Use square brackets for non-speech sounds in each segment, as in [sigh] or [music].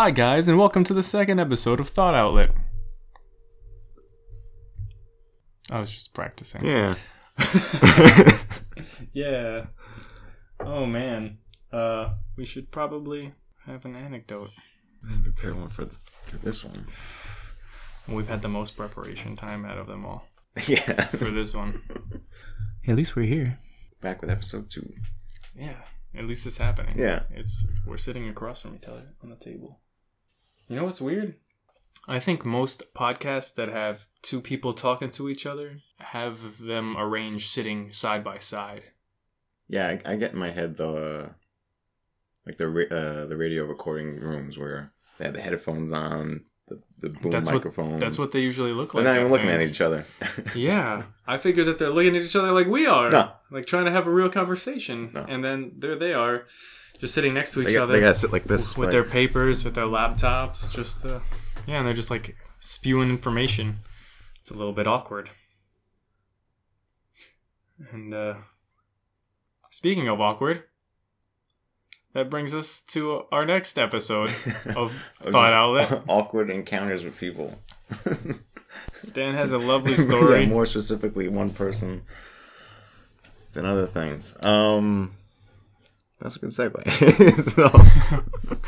Hi, guys, and welcome to the second episode of Thought Outlet. I was just practicing. Yeah. [laughs] [laughs] Yeah. Oh man. Uh, we should probably have an anecdote. I didn't prepare one for, for this one. We've had the most preparation time out of them all [laughs] Yeah. for this one. At least we're here. Back with episode two. Yeah. At least it's happening. Yeah. It's we're sitting across from each other on the table. You know what's weird? I think most podcasts that have two people talking to each other have them arranged sitting side by side. Yeah, I, I get in my head the uh, like the uh, the radio recording rooms where they have the headphones on, the, the boom That's what- That's what they usually look like. They're not even looking at each other. [laughs] Yeah, I figured that they're looking at each other like we are, No. like trying to have a real conversation, No. and then there they are, just sitting next to each they, got, other they gotta sit like this. with like- their papers, with their laptops, just uh, yeah, and they're just like spewing information. It's a little bit awkward. And uh, speaking of awkward, that brings us to our next episode [laughs] of Of Thought Outlet. [laughs] Awkward encounters with people. [laughs] Dan has a lovely story. yeah, more specifically, one person than other things. Um, that's a good segue. [laughs] so, [laughs]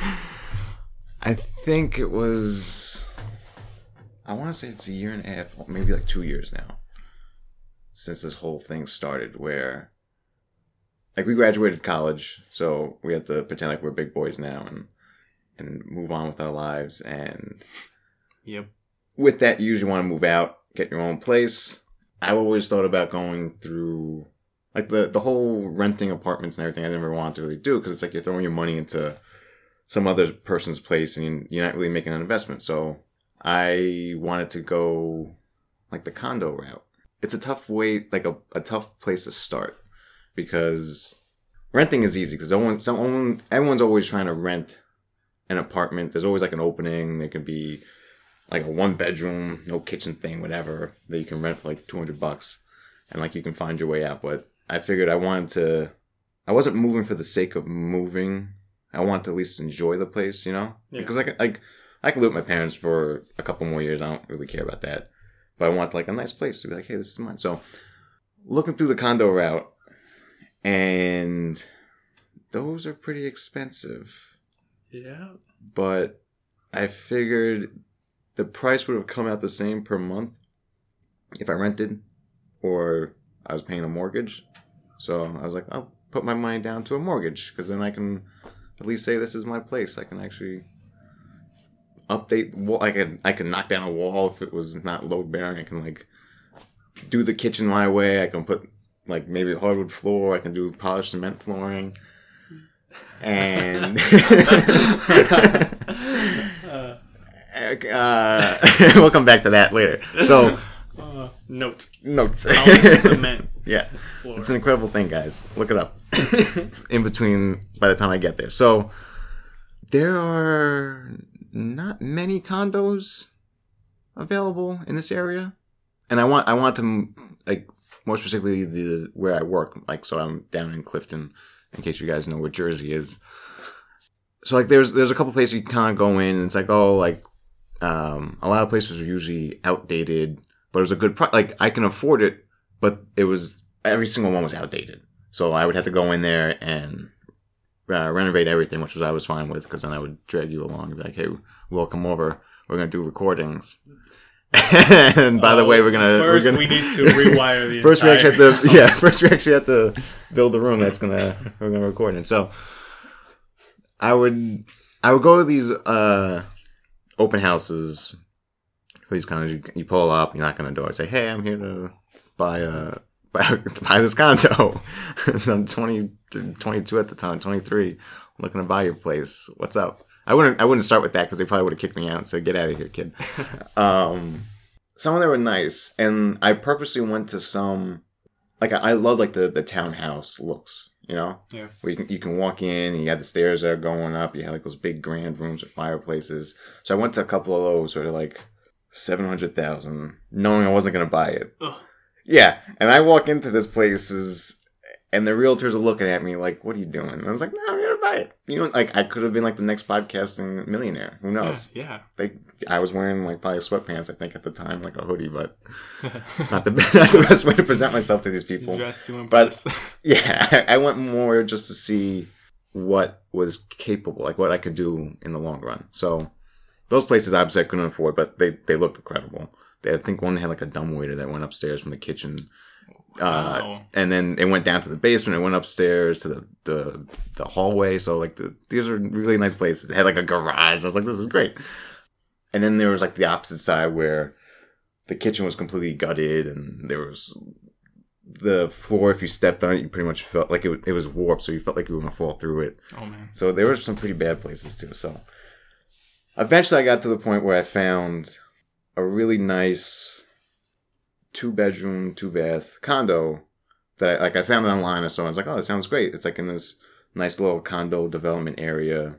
I think it was. I want to say it's a year and a half, maybe like two years now, since this whole thing started. Where, like, we graduated college, so we had to pretend like we're big boys now and and move on with our lives and Yep. with that, you usually want to move out, get your own place. I always thought about going through like the the whole renting apartments and everything. I never wanted to really do because it's like you're throwing your money into some other person's place and you're not really making an investment. So I wanted to go like the condo route. It's a tough way, like a, a tough place to start because renting is easy because someone, someone, everyone's always trying to rent an apartment. There's always like an opening. There could be like a one bedroom, no kitchen thing, whatever, that you can rent for like 200 bucks and like you can find your way out. But I figured I wanted to, I wasn't moving for the sake of moving. I wanted to at least enjoy the place, you know? Yeah. Because I could, like, I could live with my parents for a couple more years. I don't really care about that. But I want like a nice place to be like, hey, this is mine. So looking through the condo route, and those are pretty expensive Yeah. but I figured the price would have come out the same per month if I rented or I was paying a mortgage. So I was like, I'll put my money down to a mortgage because then I can at least say this is my place. I can actually update. Wall. I can I can knock down a wall if it was not load bearing. I can like do the kitchen my way. I can put like maybe hardwood floor. I can do polished cement flooring. And [laughs] [laughs] Uh, [laughs] uh, we'll come back to that later. So uh, note. notes. [laughs] Cement yeah, floor. it's an incredible thing, guys. Look it up. [laughs] In between, by the time I get there, so there are not many condos available in this area, and I want I want them like more specifically the where I work. Like, so I'm down in Clifton, in case you guys know where Jersey is. So like, there's there's a couple places you can kind of go in, and it's like, oh, like um, a lot of places are usually outdated, but it was a good price. Like I can afford it, but it was every single one was outdated. So I would have to go in there and uh, renovate everything, which was I was fine with because then I would drag you along and be like, "Hey, welcome over. We're gonna do recordings." [laughs] and by the way, we're gonna Oh, First, we're gonna, we need to [laughs] rewire the. first we actually have to house. yeah [laughs] first we actually have to build the room that's gonna we're gonna record in. So I would I would go to these uh open houses these condos. You, you pull up, you knock on the door, say, "Hey, I'm here to buy a [laughs] buy, buy this condo." [laughs] I'm 20, 22 at the time, twenty three. Looking to buy your place. What's up? I wouldn't. I wouldn't start with that because they probably would have kicked me out and said, "Get out of here, kid." [laughs] um, some of them were nice, and I purposely went to some. Like I, I love like the the townhouse looks. You know, Yeah. where you can you can walk in and you have the stairs that are going up. You have like those big grand rooms with fireplaces. So I went to a couple of those where they're like seven hundred thousand, knowing I wasn't gonna buy it. Ugh. Yeah, and I walk into this places and the realtors are looking at me like, "What are you doing?" And I was like, "No, I'm gonna buy it." You know, like I could have been like the next podcasting millionaire. Who knows? Yeah. They, I was wearing like probably sweatpants, I think, at the time, like a hoodie, but [laughs] not the [laughs] not the best way to present myself to these people. Dressed to But- [laughs] Yeah, I, I went more just to see what was capable, like what I could do in the long run. So those places obviously I couldn't afford, but they they looked incredible. They, I think one had like a dumb waiter that went upstairs from the kitchen. Uh, Wow. and then it went down to the basement. It went upstairs to the the, the hallway. So like the, these are really nice places. It had like a garage. I was like, this is great. And then there was like the opposite side where the kitchen was completely gutted, and there was the floor. If you stepped on it, you pretty much felt like it, it was warped, so you felt like you were gonna fall through it. oh man. So there were some pretty bad places too. So eventually, I got to the point where I found a really nice two bedroom, two bath condo that I like. I found it online, and so I was like, "Oh, that sounds great." It's like in this nice little condo development area.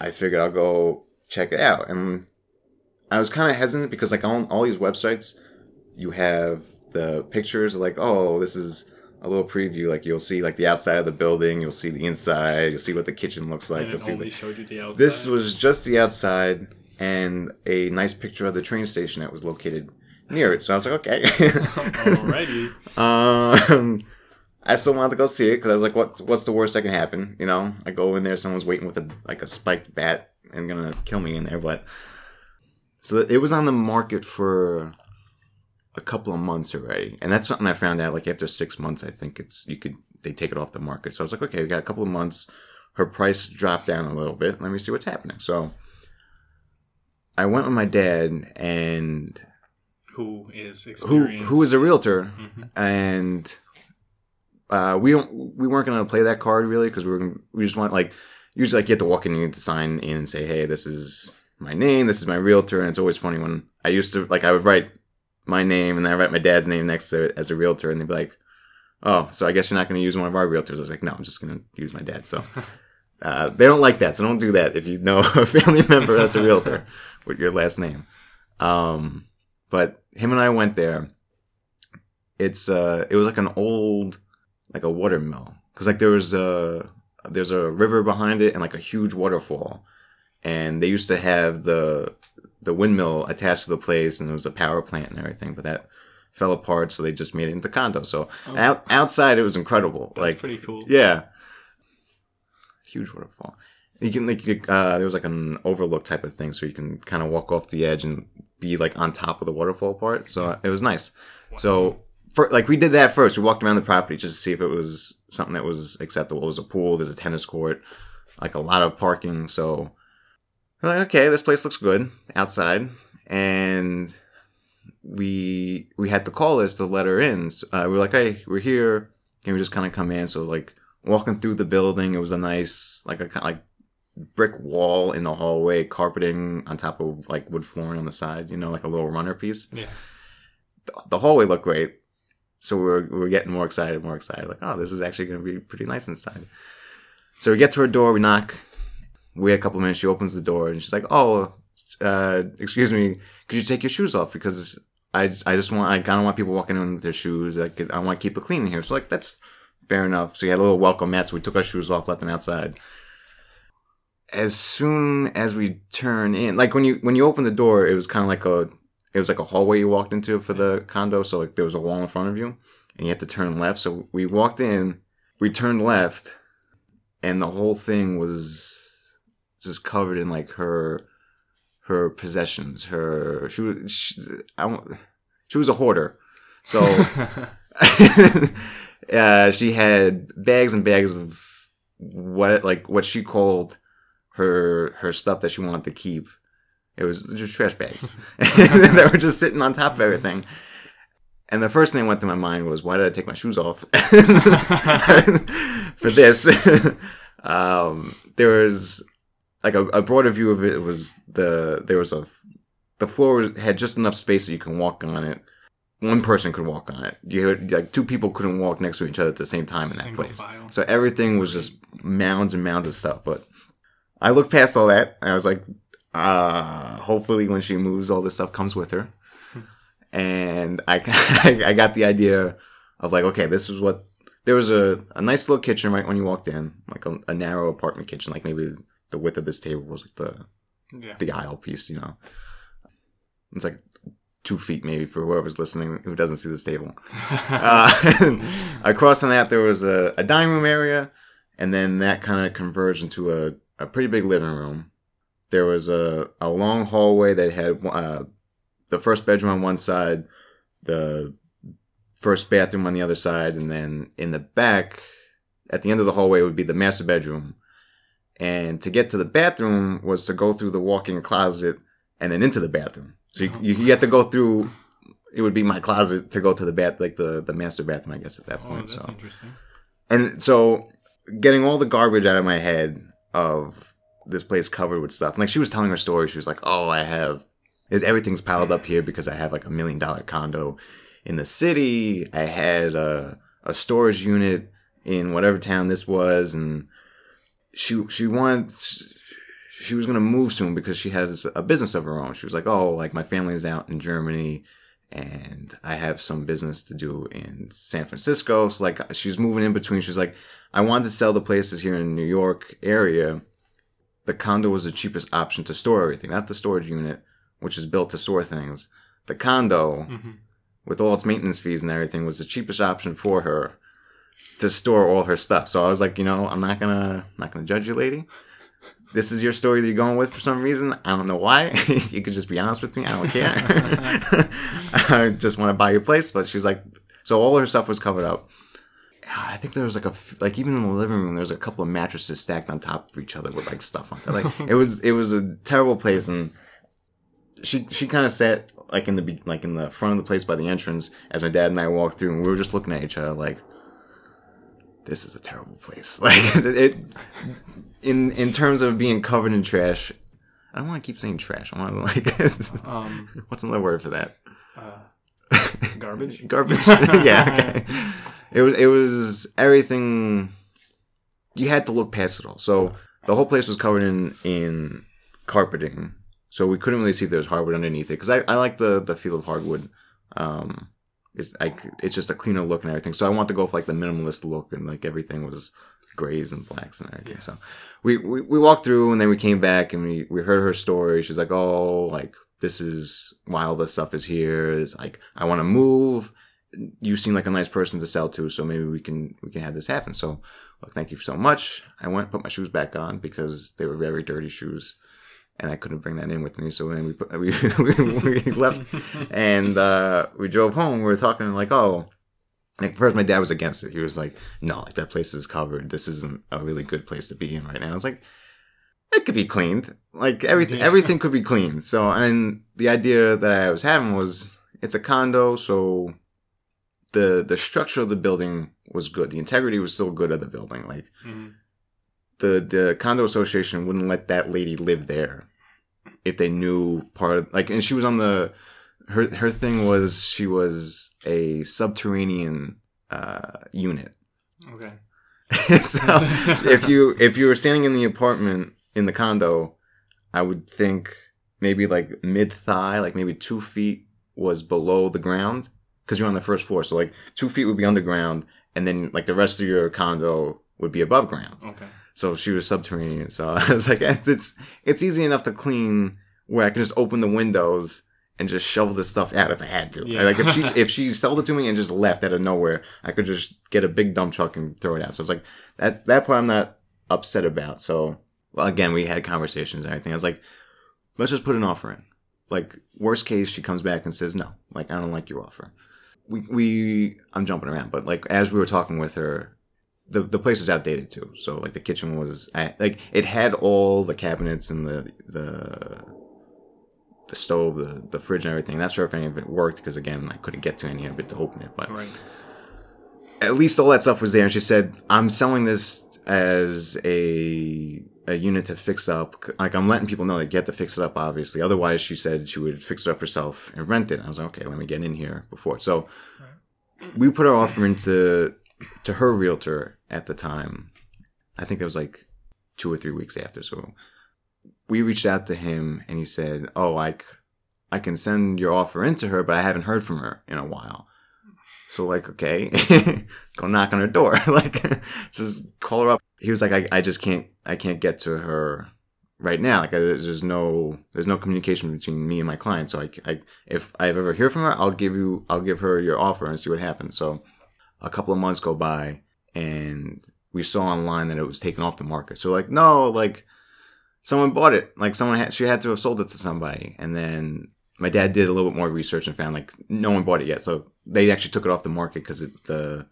I figured I'll go check it out, and I was kind of hesitant because like on all these websites, you have the pictures like, "Oh, this is." A little preview, like you'll see like the outside of the building, you'll see the inside, you'll see what the kitchen looks like. and You'll see only the, showed you the outside. this was just the outside and a nice picture of the train station that was located near it. So I was like, okay. [laughs] Alrighty. [laughs] um, I still wanted to go see it because I was like, what's what's the worst that can happen? You know, I go in there, someone's waiting with a like a spiked bat and gonna kill me in there. But so it was on the market for a couple of months already, and that's something I found out. Like after six months, I think it's you could they take it off the market. So I was like, okay, we got a couple of months. Her price dropped down a little bit. Let me see what's happening. So I went with my dad and Who is who experienced? who is a realtor Mhm. and uh, we don't we weren't gonna play that card really because we were gonna, we just want like usually like you have to walk in and you have to sign in and say hey this is my name this is my realtor and it's always funny when I used to like I would write my name and then I write my dad's name next to it as a realtor and they'd be like oh so I guess you're not gonna use one of our realtors? I was like no I'm just gonna use my dad. So [laughs] uh, they don't like that so don't do that if you know a family member that's a realtor [laughs] with your last name. Um but him and I went there. It's uh it was like an old like a water mill because like there was a there's a river behind it and like a huge waterfall and they used to have the the windmill attached to the place and there was a power plant and everything but that fell apart so they just made it into condo so Oh, out, outside it was incredible that's like pretty cool. yeah huge waterfall you can like you- uh there was like an overlook type of thing so you can kind of walk off the edge and be like on top of the waterfall part so it was nice so, for, like, we did that first. We walked around the property just to see if it was something that was acceptable. There's a pool, there's a tennis court, like a lot of parking. So, we're like, okay, this place looks good outside, and we we had to call her to let her in. So, uh, we were like, hey, we're here. Can we just kind of come in? So, like, walking through the building, it was a nice, like a kind of like brick wall in the hallway, carpeting on top of like wood flooring on the side. You know, like a little runner piece Yeah. the hallway looked great. So we're we were getting more excited, more excited. Like, oh, this is actually going to be pretty nice inside. So we get to her door, we knock. Wait a couple minutes. She opens the door and she's like, "Oh, uh, excuse me, could you take your shoes off? Because I, just- I just want I kind of want people walking in with their shoes. Like, I want to keep it clean in here." So like that's fair enough. So we had a little welcome mat. So we took our shoes off, left them outside. As soon as we turn in, like when you when you open the door, it was kind of like a it was like a hallway you walked into for the condo. So like there was a wall in front of you, and you had to turn left. So we walked in, we turned left, and the whole thing was just covered in like her her possessions. Her she was she, I, she was a hoarder, so [laughs] uh, she had bags and bags of what like what she called her her stuff that she wanted to keep. It was just trash bags [laughs] [laughs] that were just sitting on top of everything. And the first thing that went through my mind was, why did I take my shoes off for this? um, there was like a, a broader view of it was the there was a the floor had just enough space so you can walk on it. One person could walk on it. You had, like two people couldn't walk next to each other at the same time in that Single place. file. So everything was just mounds and mounds of stuff. But I looked past all that and I was like, uh, hopefully when she moves, all this stuff comes with her. [laughs] and [laughs] I, I got the idea of like, okay, this is what there was a, a nice little kitchen right when you walked in, like a, a narrow apartment kitchen, like maybe the width of this table was like the Yeah. the aisle piece, you know. It's like two feet maybe for whoever's listening who doesn't see this table. [laughs] Uh, [laughs] across from that, there was a, a dining room area, and then that kind of converged into a, a pretty big living room. There was a, a long hallway that had uh, the first bedroom on one side, the first bathroom on the other side, and then in the back, at the end of the hallway, would be the master bedroom. And to get to the bathroom was to go through the walk-in closet and then into the bathroom. So you, you, you had to go through. It would be my closet to go to the bath, like the the master bathroom, I guess at that oh, point. that's so interesting. and so getting all the garbage out of my head of this place covered with stuff. Like she was telling her story. She was like, "Oh, I have everything's piled up here because I have like a million dollar condo in the city. I had a, a storage unit in whatever town this was, and she she wants." She was gonna move soon because she has a business of her own. She was like, "Oh, like my family's out in Germany, and I have some business to do in San Francisco. So like she's moving in between. She's like, I wanted to sell the places here in New York area. The condo was the cheapest option to store everything, not the storage unit, which is built to store things. The condo, hmm with all its maintenance fees and everything, was the cheapest option for her to store all her stuff. So I was like, you know, I'm not gonna not gonna judge you, lady. This is your story that you're going with for some reason. I don't know why. [laughs] you could just be honest with me. I don't care. [laughs] I just want to buy your place. But she was like, so all her stuff was covered up. I think there was like a like even in the living room there was a couple of mattresses stacked on top of each other with like stuff on it. Like it was it was a terrible place and she she kind of sat like in the like in the front of the place by the entrance as my dad and I walked through and we were just looking at each other like this is a terrible place. [laughs] Like it in in terms of being covered in trash. I don't want to keep saying trash. I want to like [laughs] Um, what's another word for that? uh, garbage. [laughs] Garbage. yeah. Okay. It was. It was everything. You had to look past it all. So the whole place was covered in in carpeting. So we couldn't really see if there was hardwood underneath it because I, I like the the feel of hardwood. Um, it's like it's just a cleaner look and everything. So I want to go for like the minimalist look and like everything was grays and blacks and everything. So we, we we walked through and then we came back and we we heard her story. She's like, oh, like this is why all this stuff is here. It's like I want to move. You seem like a nice person to sell to, so maybe we can we can have this happen. So, look, thank you so much. I went put my shoes back on because they were very dirty shoes, and I couldn't bring that in with me. So then we put, we, [laughs] we, we left and uh, we drove home. We were talking like, oh, like first my dad was against it. He was like, no, like that place is covered. This isn't a really good place to be in right now. I was like, it could be cleaned. Like everything, Yeah. everything could be cleaned. So, and the idea that I was having was, it's a condo, so the the structure of the building was good. The integrity was still good of the building. Like Mhm. The the condo association wouldn't let that lady live there if they knew part of like and she was on the her her thing was she was a subterranean uh unit Okay. [laughs] so [laughs] if you if you were standing in the apartment in the condo i would think maybe like mid thigh like maybe two feet was below the ground because you're on the first floor so like two feet would be underground and then like the rest of your condo would be above ground Okay. So she was subterranean. So [laughs] I was like, it's it's, it's easy enough to clean where I can just open the windows and just shovel this stuff out if I had to. Yeah. Like if she [laughs] if she sold it to me and just left out of nowhere, I could just get a big dump truck and throw it out. So it's like that that part I'm not upset about. So well, again, we had conversations and everything. I was like, let's just put an offer in. Like worst case, she comes back and says no. Like I don't like your offer. We we I'm jumping around, but like as we were talking with her, the the place was outdated too. So like the kitchen was like it had all the cabinets and the the the stove, the the fridge and everything. Not sure if any of it worked because again I couldn't get to any of it to open it. But Right. at least all that stuff was there. And she said, "I'm selling this as a a unit to fix up. Like I'm letting people know that get to fix it up. Obviously, otherwise, she said she would fix it up herself and rent it. I was like, okay, let me get in here before. So we put our offer into to her realtor at the time. I think it was like two or three weeks after. So we reached out to him, and he said, "Oh, I." I can send your offer into her, but I haven't heard from her in a while. So like, okay, [laughs] go knock on her door. [laughs] like, just call her up. He was like, I, I just can't, I can't get to her right now. Like, there's no, there's no communication between me and my client. So I, I, if I ever hear from her, I'll give you, I'll give her your offer and see what happens. So a couple of months go by and we saw online that it was taken off the market. So like, no, like someone bought it. Like someone had, she had to have sold it to somebody. And then my dad did a little bit more research and found like no one bought it yet. So they actually took it off the market because it the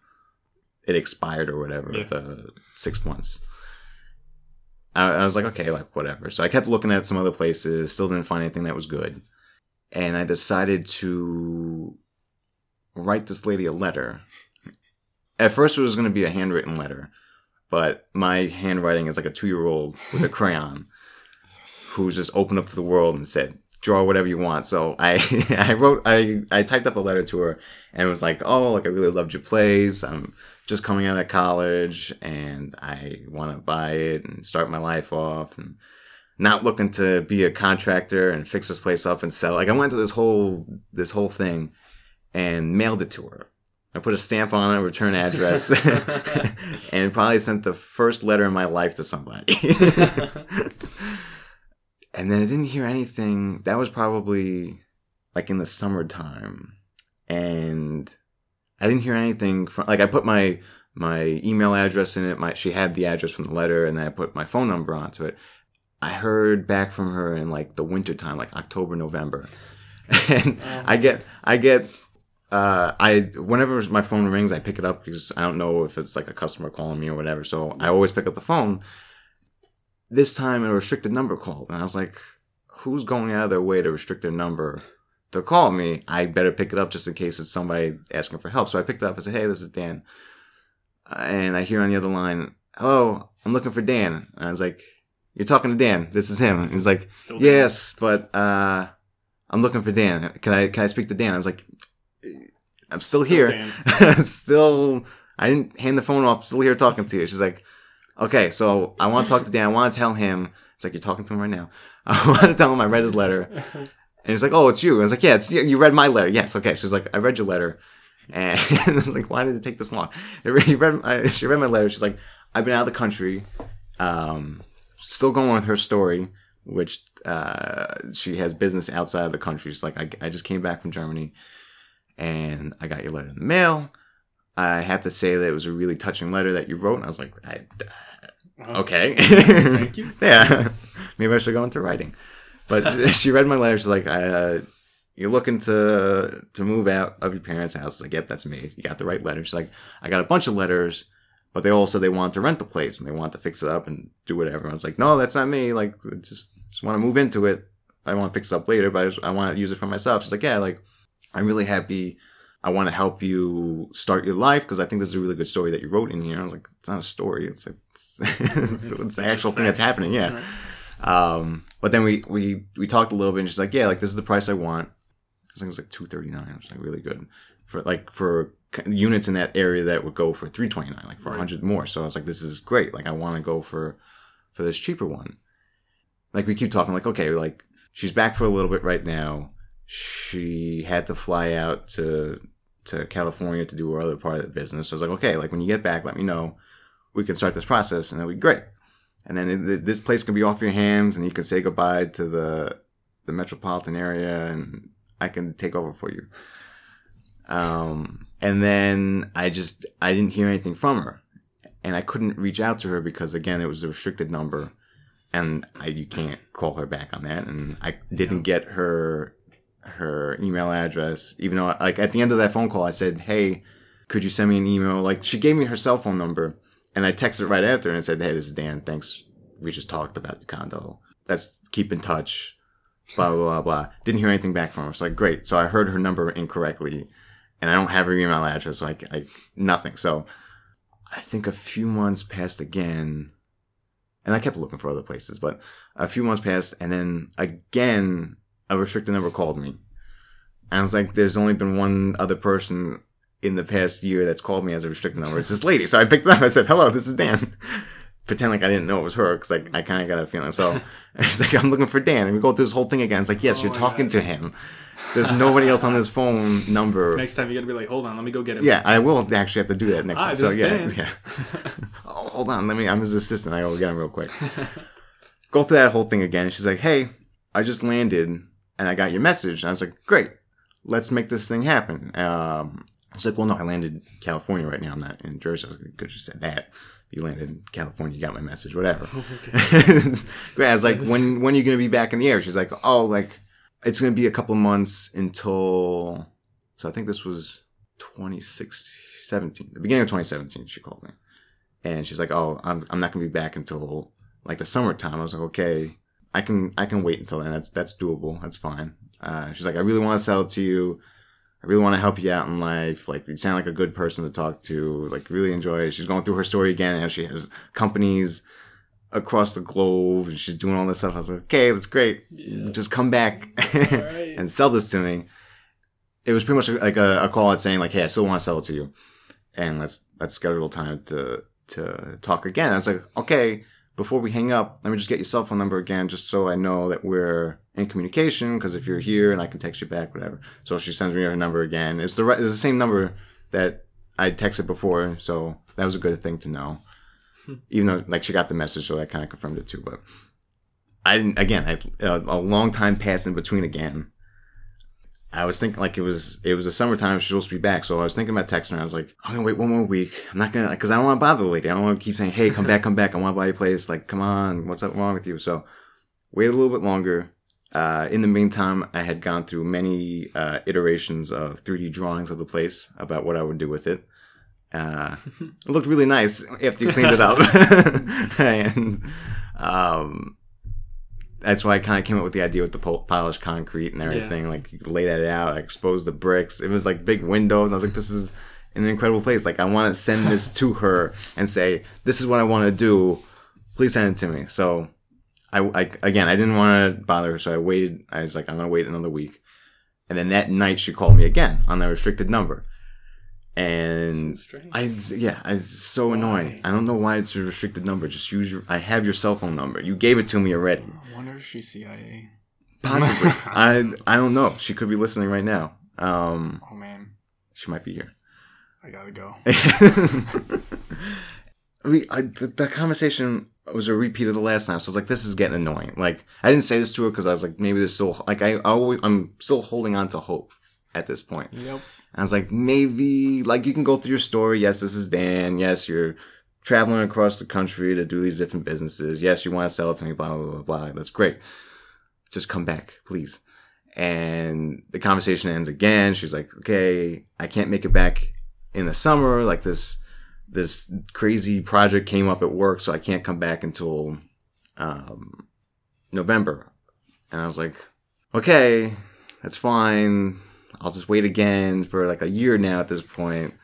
it expired or whatever Yeah. the six months. I, I was like, okay, like whatever. So I kept looking at some other places, still didn't find anything that was good, and I decided to write this lady a letter. At first, it was going to be a handwritten letter, but my handwriting is like a two year old with a crayon [laughs] who's just opened up to the world and said, draw whatever you want. So I, [laughs] I wrote, I, I typed up a letter to her and it was like, oh, like I really loved your plays. I'm just coming out of college and I want to buy it and start my life off and not looking to be a contractor and fix this place up and sell. Like I went to this whole, this whole thing and mailed it to her. I put a stamp on it, return address, [laughs] and probably sent the first letter in my life to somebody. [laughs] and then I didn't hear anything. That was probably like in the summertime, and I didn't hear anything from. Like I put my my email address in it. My she had the address from the letter, and then I put my phone number onto it. I heard back from her in like the winter time, like October, November, [laughs] and oh. I get I get uh, I whenever my phone rings, I pick it up because I don't know if it's like a customer calling me or whatever. So I always pick up the phone. This time, a restricted number called, and I was like, "Who's going out of their way to restrict their number to call me? I better pick it up just in case it's somebody asking for help." So I picked it up and said, "Hey, this is Dan," and I hear on the other line, "Hello, I'm looking for Dan." And I was like, "You're talking to Dan. This is him." And he's like, Yes, but uh, I'm looking for Dan. Can I can I speak to Dan? I was like, I'm still, Still here. [laughs] still, I didn't hand the phone off. Still here talking to you. She's like, okay, so I want to talk to Dan. I want to tell him. It's like you're talking to him right now. [laughs] I want to tell him I read his letter, [laughs] and he's like, oh, it's you. I was like, yeah, it's you. You read my letter. Yes, okay. She's like, I read your letter, and I was like, why did it take this long? She read, I, she read my letter. She's like, I've been out of the country. Um, still going with her story, which uh, she has business outside of the country. She's like, I, I just came back from Germany and I got your letter in the mail. I have to say that it was a really touching letter that you wrote. And I was like, I, okay. [laughs] Thank you. [laughs] yeah. Maybe I should go into writing. But [laughs] she read my letter. She's like, uh, you're looking to to move out of your parents' house. I was like, yep, that's me. You got the right letter. She's like, I got a bunch of letters, but they all said they want to rent the place and they want to fix it up and do whatever. I was like, no, that's not me. Like, just just want to move into it. I want to fix it up later, but I, just, I want to use it for myself. She's like, yeah, like I'm really happy. I want to help you start your life because I think this is a really good story that you wrote in here. I was like, it's not a story. It's like, [laughs] it's, it's, it's the actual thing that's happening. Yeah. Um, but then we, we, we talked a little bit and she's like, yeah, like this is the price I want. I think it was like 239. It was like really good for like for units in that area that would go for 329, like for Right. 100 more. So I was like, this is great. Like I want to go for, for this cheaper one. Like we keep talking like, okay, like she's back for a little bit right now. She had to fly out to, to California to do her other part of the business. So I was like, okay, like when you get back, let me know. We can start this process and it'll be great. And then it, this place can be off your hands and you can say goodbye to the, the metropolitan area and I can take over for you. Um, and then I just, I didn't hear anything from her and I couldn't reach out to her because again, it was a restricted number and I, you can't call her back on that. And I didn't get her, her email address, even though like at the end of that phone call, I said, Hey, could you send me an email? Like she gave me her cell phone number and I texted right after and said, Hey, this is Dan. Thanks. We just talked about your condo. Let's keep in touch. Blah, blah, blah, blah. Didn't hear anything back from her. It's like, great. So I heard her number incorrectly and I don't have her email address. So I, I nothing. So I think a few months passed again and I kept looking for other places, but a few months passed and then again, a restricted number called me. And I was like, there's only been one other person in the past year that's called me as a restricted number. It's this lady. So I picked up. I said, hello, this is Dan. [laughs] pretend like I didn't know it was her because like I kind of got a feeling. So [laughs] it's like I'm looking for Dan, and we go through this whole thing again. It's like yes, Oh you're talking God. to him. There's nobody else on this phone number. Next time you gotta be like, hold on, let me go get him. Yeah, I will actually have to do that next Hi, time. So yeah, Dan. yeah. [laughs] oh, hold on, let me. I'm his assistant. I gotta get him real quick. Go through that whole thing again. She's like, "Hey, I just landed and I got your message." And I was like, "Great, let's make this thing happen." Um, was like, "Well, no, I landed in California right now. I'm not in Jersey." I was like, "Good, you said that. You landed in California. You got my message. Whatever." okay. [laughs] Great. I was like, "When when are you gonna be back in the air?" She's like, "Oh, like it's gonna be a couple months until." So I think this was 2017, the beginning of 2017. She called me, and she's like, "Oh, I'm I'm not gonna be back until like the summertime." I was like, "Okay, I can I can wait until then. That's that's doable. That's fine." Uh, she's like, "I really want to sell it to you. I really want to help you out in life. Like, you sound like a good person to talk to. Like, really enjoy it." She's going through her story again, and she has companies across the globe, and she's doing all this stuff. I was like, "Okay, that's great. Yeah. Just come back." Alright. [laughs] and sell this to me. It was pretty much like a, a call out saying like, "Hey, I still want to sell it to you, and let's let's schedule time to to talk again." I was like, "Okay, before we hang up, let me just get your cell phone number again, just so I know that we're in communication. Because if you're here and I can text you back, whatever." So she sends me her number again. It's the right, it's the same number that I texted before, so that was a good thing to know. Hmm. Even though like she got the message, so that kind of confirmed it too. But I didn't. Again, I, a, a long time passed in between again. I was thinking like it was it was the summertime. She's supposed to be back, so I was thinking about texting her. I was like, I'm gonna wait one more week. I'm not gonna because I don't want to bother the lady. I don't want to keep saying, Hey, come back, come back. I want to buy your place. Like, come on, what's up wrong with you? So wait a little bit longer. Uh, in the meantime, I had gone through many uh, iterations of 3D drawings of the place about what I would do with it. Uh, it looked really nice after you cleaned it up, [laughs] [laughs] and um, that's why I kind of came up with the idea with the pol- polished concrete and everything. Like you lay that out, I exposed the bricks. It was like big windows. I was like, this is an incredible place. Like I want to send this [laughs] to her and say, this is what I want to do. Please send it to me. So I, I again, I didn't want to bother her, so I waited. I was like, I'm gonna wait another week. And then that night, she called me again on the restricted number, and So. I yeah, it's so annoying. I don't know why it's a restricted number. Just use your. I have your cell phone number. You gave it to me already. I wonder if she's CIA. Possibly. [laughs] I I don't know. She could be listening right now. Um, Oh man, she might be here. I gotta go. we [laughs] I, the, the conversation was a repeat of the last time, so I was like, "This is getting annoying." Like, I didn't say this to her because I was like, "Maybe there's still like I always I'm still holding on to hope at this point." Yep. I was like, maybe like you can go through your story. Yes, this is Dan. Yes, you're traveling across the country to do these different businesses. Yes, you want to sell it to me. Blah blah blah blah. That's great. Just come back, please. And the conversation ends again. She's like, okay, I can't make it back in the summer. Like this, this crazy project came up at work, so I can't come back until um, November. And I was like, okay, that's fine. I'll just wait again for like a year now at this point.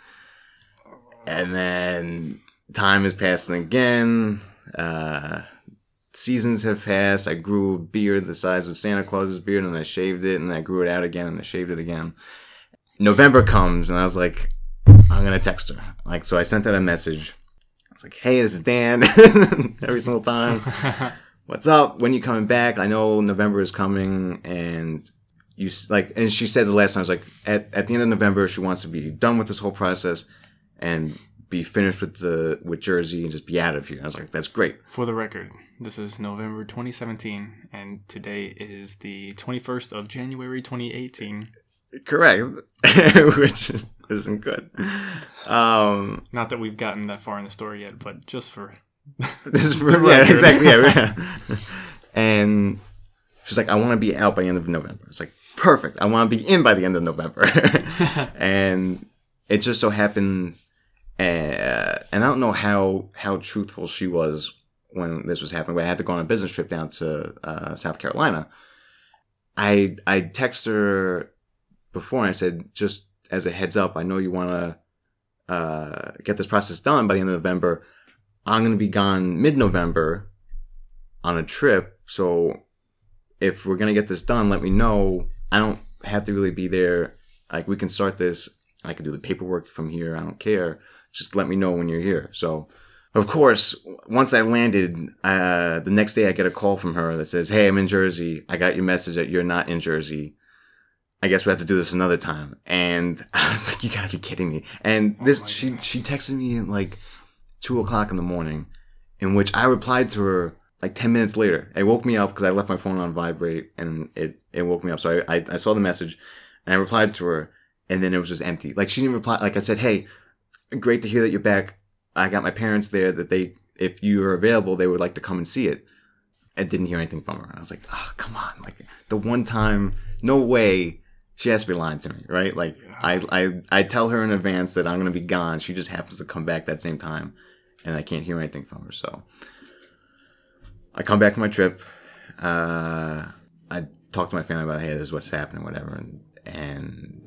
And then time is passing again. Uh, seasons have passed. I grew a beard the size of Santa Claus's beard and I shaved it and I grew it out again and I shaved it again. November comes and I was like, I'm going to text her. Like, so I sent out a message. I was like, hey, this is Dan. [laughs] Every single time [laughs] what's up when you coming back i know november is coming and you like and she said the last time I was like at, at the end of november she wants to be done with this whole process and be finished with the with jersey and just be out of here i was like that's great For the record, this is November 2017, and today is the 21st of January 2018. correct [laughs] which isn't good um Not that we've gotten that far in the story yet, but just for [laughs] this is [laughs] The yeah record. exactly yeah, yeah. and she's like i want to be out by the end of november it's like perfect. I want to be in by the end of november. [laughs] [laughs] And it just so happened uh, and i don't know how how truthful she was when this was happening but i had to go on a business trip down to uh, south carolina. I i text her before and i said just as a heads up i know you want to uh, get this process done by the end of november. I'm going to be gone mid-november on a trip. So if we're going to get this done let me know i don't have to really be there like we can start this I can do the paperwork from here. I don't care. Just let me know when you're here. So of course, once I landed, uh, the next day I get a call from her that says, "Hey, I'm in Jersey. I got your message that you're not in Jersey. I guess we have to do this another time." And [laughs] I was like, "You gotta be kidding me!" And this, my she she texted me at like two o'clock in the morning, in which I replied to her like ten minutes later. It woke me up because I left my phone on vibrate, and it it woke me up. So I, I I saw the message, and I replied to her, and then it was just empty. Like she didn't reply. Like I said, "Hey, great to hear that you're back." I got my parents there that they, if you are available, they would like to come and see it. I didn't hear anything from her. I was like, oh, come on. Like the one time, no way she has to be lying to me, right? Like I, I, I tell her in advance that I'm going to be gone. She just happens to come back that same time and I can't hear anything from her. So I come back from my trip. Uh, I talk to my family about, hey, this is what's happening, whatever. And, and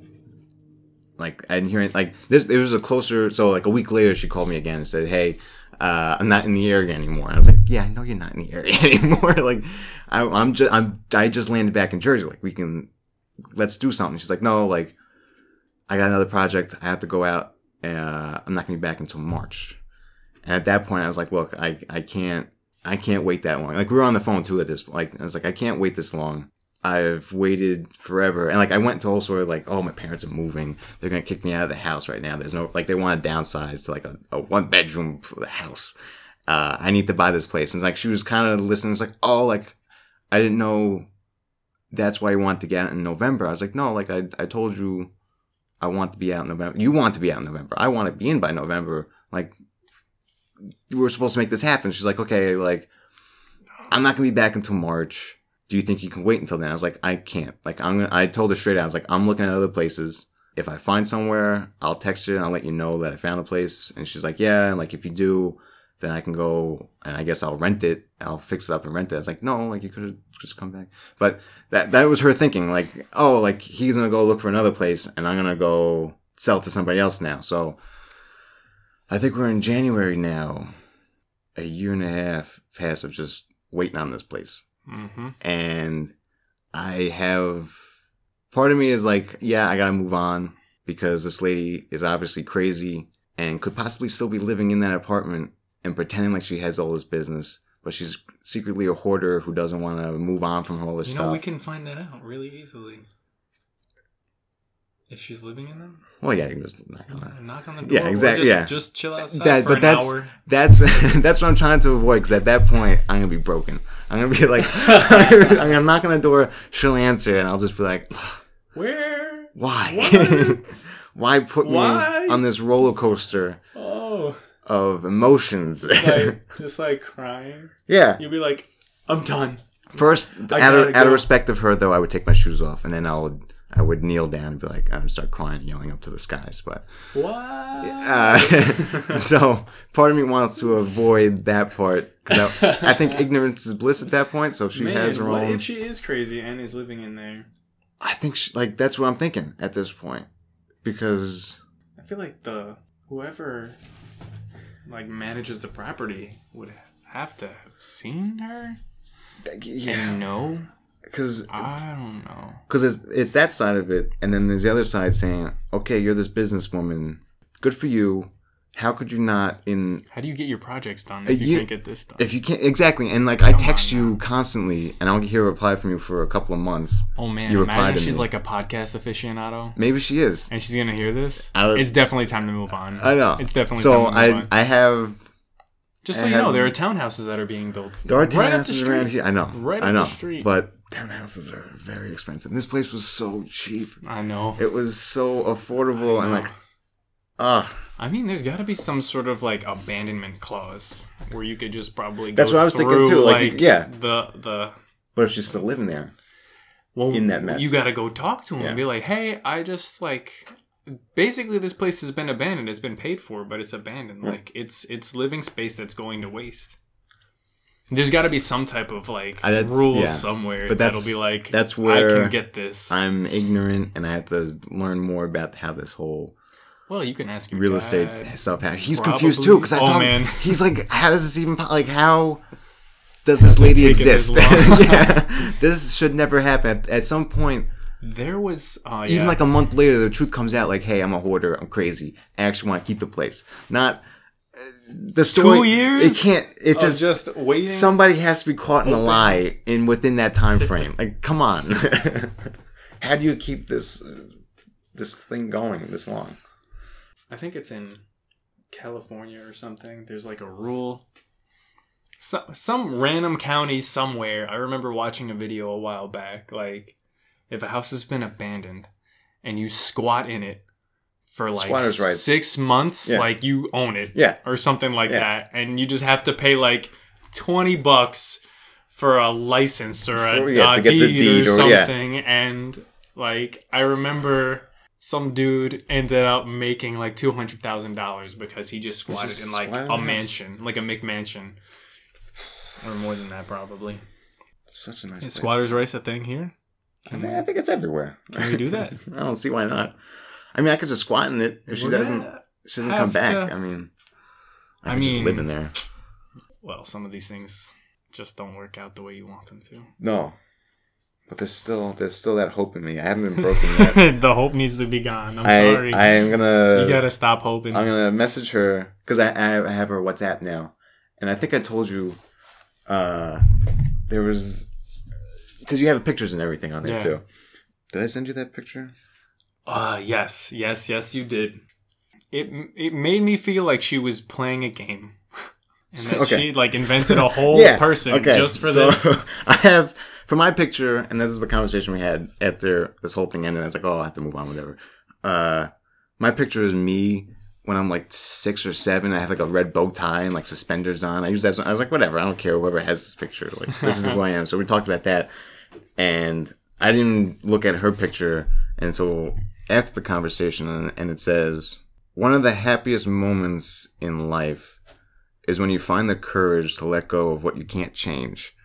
like I didn't hear it. Like this, it was a closer. So like a week later, she called me again and said, "Hey, uh, I'm not in the area anymore." And I was like, "Yeah, I know you're not in the area [laughs] anymore. like, I, I'm just, I'm, I just landed back in Jersey. Like, we can, let's do something." She's like, "No, like, I got another project. I have to go out. Uh, I'm not gonna be back until March." And at that point, I was like, "Look, I, I can't." I can't wait that long. Like we were on the phone too at this. Like I was like, I can't wait this long. I've waited forever, and like I went to all sort of like, oh, my parents are moving. They're gonna kick me out of the house right now. There's no like they want to downsize to like a, a one bedroom house. Uh, I need to buy this place. And like she was kind of listening. It's like, oh, like I didn't know that's why you want to get out in November. I was like, no, like I I told you I want to be out in November. You want to be out in November. I want to be in by November. Like we were supposed to make this happen. She's like, okay, like I'm not gonna be back until March. Do you think you can wait until then? I was like, I can't. Like I'm gonna. I told her straight out. I was like, I'm looking at other places. If I find somewhere, I'll text you and I'll let you know that I found a place. And she's like, yeah. And like if you do, then I can go and I guess I'll rent it. I'll fix it up and rent it. I was like, no, like you could have just come back. But that that was her thinking. Like, oh, like he's gonna go look for another place and I'm gonna go sell to somebody else now. So I think we're in January now. A year and a half past of just waiting on this place. Mm-hmm. And I have part of me is like, yeah, I gotta move on because this lady is obviously crazy and could possibly still be living in that apartment and pretending like she has all this business, but she's secretly a hoarder who doesn't want to move on from all this You stuff. know, we can find that out really easily. If she's living in them, well, yeah, you can just knock on that. knock on the door. Yeah, exactly, Just, yeah. just chill outside That, for an that's hour. that's [laughs] that's what I'm trying to avoid. Because at that point, I'm gonna be broken. I'm gonna be like, [laughs] I'm gonna knock on the door. She'll answer, and I'll just be like, [sighs] Where? why? [laughs] Why put Why? me on this roller coaster oh, of emotions? like just like crying. yeah. You'll be like, I'm done. First, out of, out of respect of her, though, I would take my shoes off, and then I would I would kneel down and be like, I would start crying, and yelling up to the skies. But What? uh, [laughs] so part of me wants to avoid that part I, I think [laughs] ignorance is bliss at that point. So if she Man, has her what own. if she is crazy and is living in there? I think she, like that's what I'm thinking at this point because I feel like the whoever like manages the property would have to have seen her and know. Because I don't know. because it's, it's that side of it and then there's the other side saying okay you're this businesswoman good for you how could you not in How do you get your projects done Uh, if you, you- can't get this done? if you can't exactly and like i text on you constantly and i'll hear a reply from you for a couple of months oh man, you reply imagine to she's me. like a podcast aficionado maybe she is and she's gonna hear this. I would- it's definitely time to move on. i know It's definitely so time to move i on. i have Just so I you know, there are townhouses that are being built. there are right up the townhouses around here i know Right i up know the street. but townhouses are very expensive this place was so cheap I know. it was so affordable and like ah I mean, there's got to be some sort of like abandonment clause where you could just probably. Go That's what I was thinking, too, like, yeah. the the. But if she's still living there Well, In that mess. you got to go talk to him Yeah. and be like, "Hey, I just like." Basically, this place has been abandoned. It's been paid for, but it's abandoned. Like it's it's living space that's going to waste. There's got to be some type of like I- rules yeah. somewhere But that'll be like, that's where I can get this. i'm ignorant and i have to learn more about how this whole well, you can ask real estate stuff. He's Probably. confused too because I Oh, told man. him [laughs] he's like, how does this even like how does this lady exist? [laughs] yeah, this should never happen. At, at some point, There was uh, even yeah. like a month later, the truth comes out. Like, hey, I'm a hoarder. I'm crazy. I actually want to keep the place. Not the story. Two years? It can't. It just, just waiting. somebody has to be caught in a lie in within that time [laughs] frame. Like, come on. [laughs] How do you keep this this thing going this long? I think it's in California or something. There's like a rule. So, some random county somewhere. I remember watching a video a while back. Like, if a house has been abandoned and you squat in it for like Squatters' rights. six months, Yeah. like you own it Yeah. or something like Yeah. that, and you just have to pay like twenty bucks for a license or a For- yeah, to get the deed, deed or or- something. And like I remember some dude ended up making like two hundred thousand dollars because he just squatted just in like squatted a in a house. mansion, like a McMansion, or more than that probably. Such a nice. Is squatters' rights a thing here? I, mean, I think it's everywhere. Can we do that? [laughs] I don't see why not. I mean, I could just squat in it if she We're doesn't. She doesn't come back. to- I mean, I, I could just mean- live in there. Well, some of these things just don't work out the way you want them to. No, but there's still there's still that hope in me. I haven't been broken yet. [laughs] the hope needs to be gone. I'm I sorry. I am gonna. you gotta stop hoping. I'm gonna message her because I I have her WhatsApp now, and I think I told you, uh, there was because you have pictures and everything on there Yeah. too. Did I send you that picture? Uh yes, yes, yes, you did. It it made me feel like she was playing a game, [laughs] and that Okay. she like invented [laughs] a whole person okay. just for so, this. [laughs] I have for my picture, and this is the conversation we had after this whole thing ended. I was like, oh, I have to move on, whatever. Uh, my picture is me when I'm like six or seven. I have like a red bow tie and like suspenders on. I usually have I was like, whatever, I don't care. Whoever has this picture, like this is who I am. So we talked about that, and I didn't look at her picture, and so after the conversation, and, it says one of the happiest moments in life is when you find the courage to let go of what you can't change. [laughs]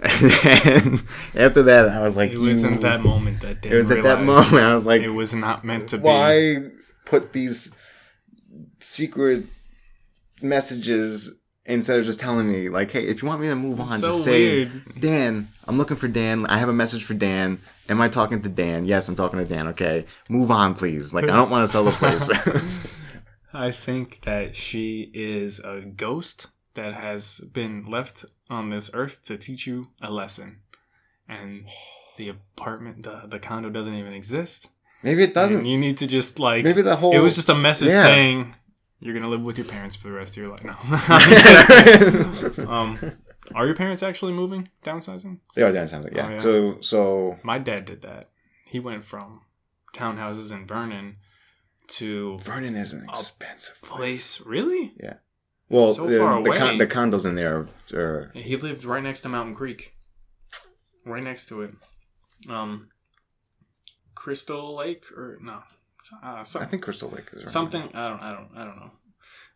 And after that, I was like, It wasn't you- that hmm. moment that day. It was at that moment I was like, it was not meant to be. why put these secret messages instead of just telling me like, hey, if you want me to move on, so just say, weird. Dan, I'm looking for Dan. I have a message for Dan. Am I talking to Dan? Yes, I'm talking to Dan. Okay, move on, please. Like, I don't want to sell the place. [laughs] I think that she is a ghost that has been left on this earth to teach you a lesson. And the apartment, the, the condo doesn't even exist. Maybe it doesn't. you need to just like. Maybe the whole. it was just a message Yeah. saying you're gonna live with your parents for the rest of your life. No. [laughs] Um, are your parents actually moving, downsizing? they are downsizing. Yeah. Oh, yeah. So so My dad did that. He went from townhouses in Vernon to Vernon is an expensive place. Really? Yeah. Well, so the, far the, away. con- the condos in there are He lived right next to Mountain Creek. Right next to it. Um, Crystal Lake or no? Uh, some, I think Crystal Lake is around something. I don't. I don't. I don't know.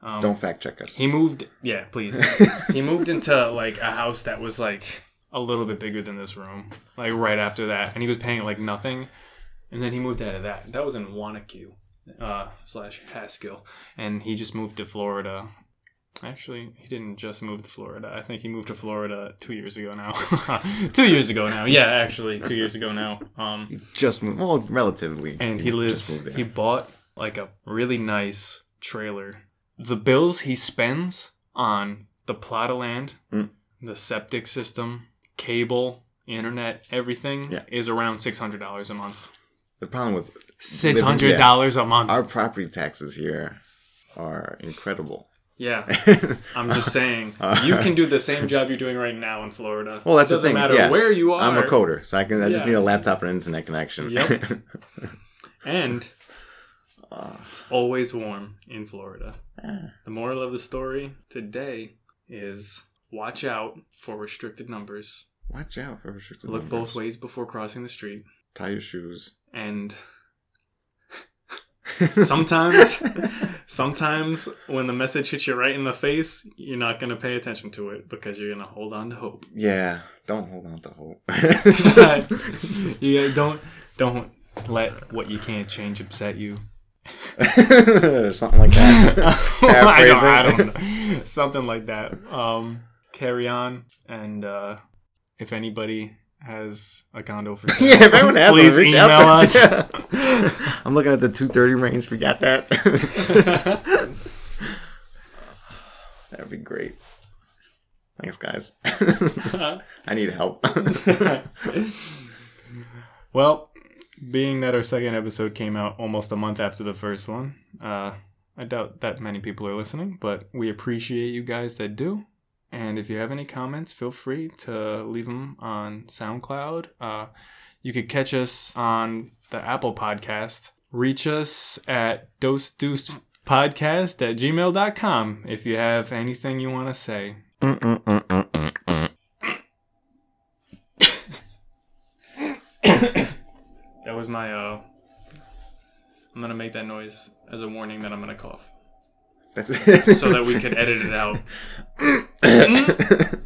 Um, Don't fact check us. He moved. Yeah, please. [laughs] he moved into like a house that was like a little bit bigger than this room. Like right after that, and he was paying like nothing. And then he moved out of that. That was in Wanaque uh, slash Haskell, and he just moved to Florida. Actually, he didn't just move to Florida. I think he moved to Florida two years ago now. [laughs] two years ago now. Yeah, actually, two years ago now. Um, He just moved. Well, relatively. and he just lives he bought like a really nice trailer the bills he spends on the plot of land Mm. the septic system cable internet everything Yeah. is around $600 a month the problem with $600 a month our property taxes here are incredible. Yeah [laughs] i'm just saying [laughs] you can do the same job you're doing right now in florida Well, that's it the doesn't thing, matter yeah. where you are I'm a coder, so I can. I just need a laptop and internet connection. Yep. [laughs] and Uh, It's always warm in Florida. Ah. The moral of the story today is watch out for restricted numbers. watch out for restricted Look numbers. both ways before crossing the street. Tie your shoes. And sometimes, [laughs] sometimes when the message hits you right in the face, you're not going to pay attention to it because you're going to hold on to hope. yeah, don't hold on to hope. [laughs] [laughs] Yeah, don't, don't let what you can't change upset you. or Something like that. I, don't, I don't know. Something like that. Um, carry on, and uh, if anybody has a condo for [laughs] sale, yeah, if anyone has one, please reach email out us. to us. [laughs] I'm looking at the 230 range. We got that. [laughs] That'd be great. Thanks, guys. I need help. well, being that our second episode came out almost a month after the first one, uh, I doubt that many people are listening, but we appreciate you guys that do. And if you have any comments, feel free to leave them on SoundCloud. Uh, you could catch us on the Apple Podcast. Reach us at dose deuce podcast at gmail.com if you have anything you want to say. that was my uh I'm gonna make that noise as a warning that I'm gonna cough. That's it. so that we can edit it out. [coughs] [coughs] [coughs] Mm.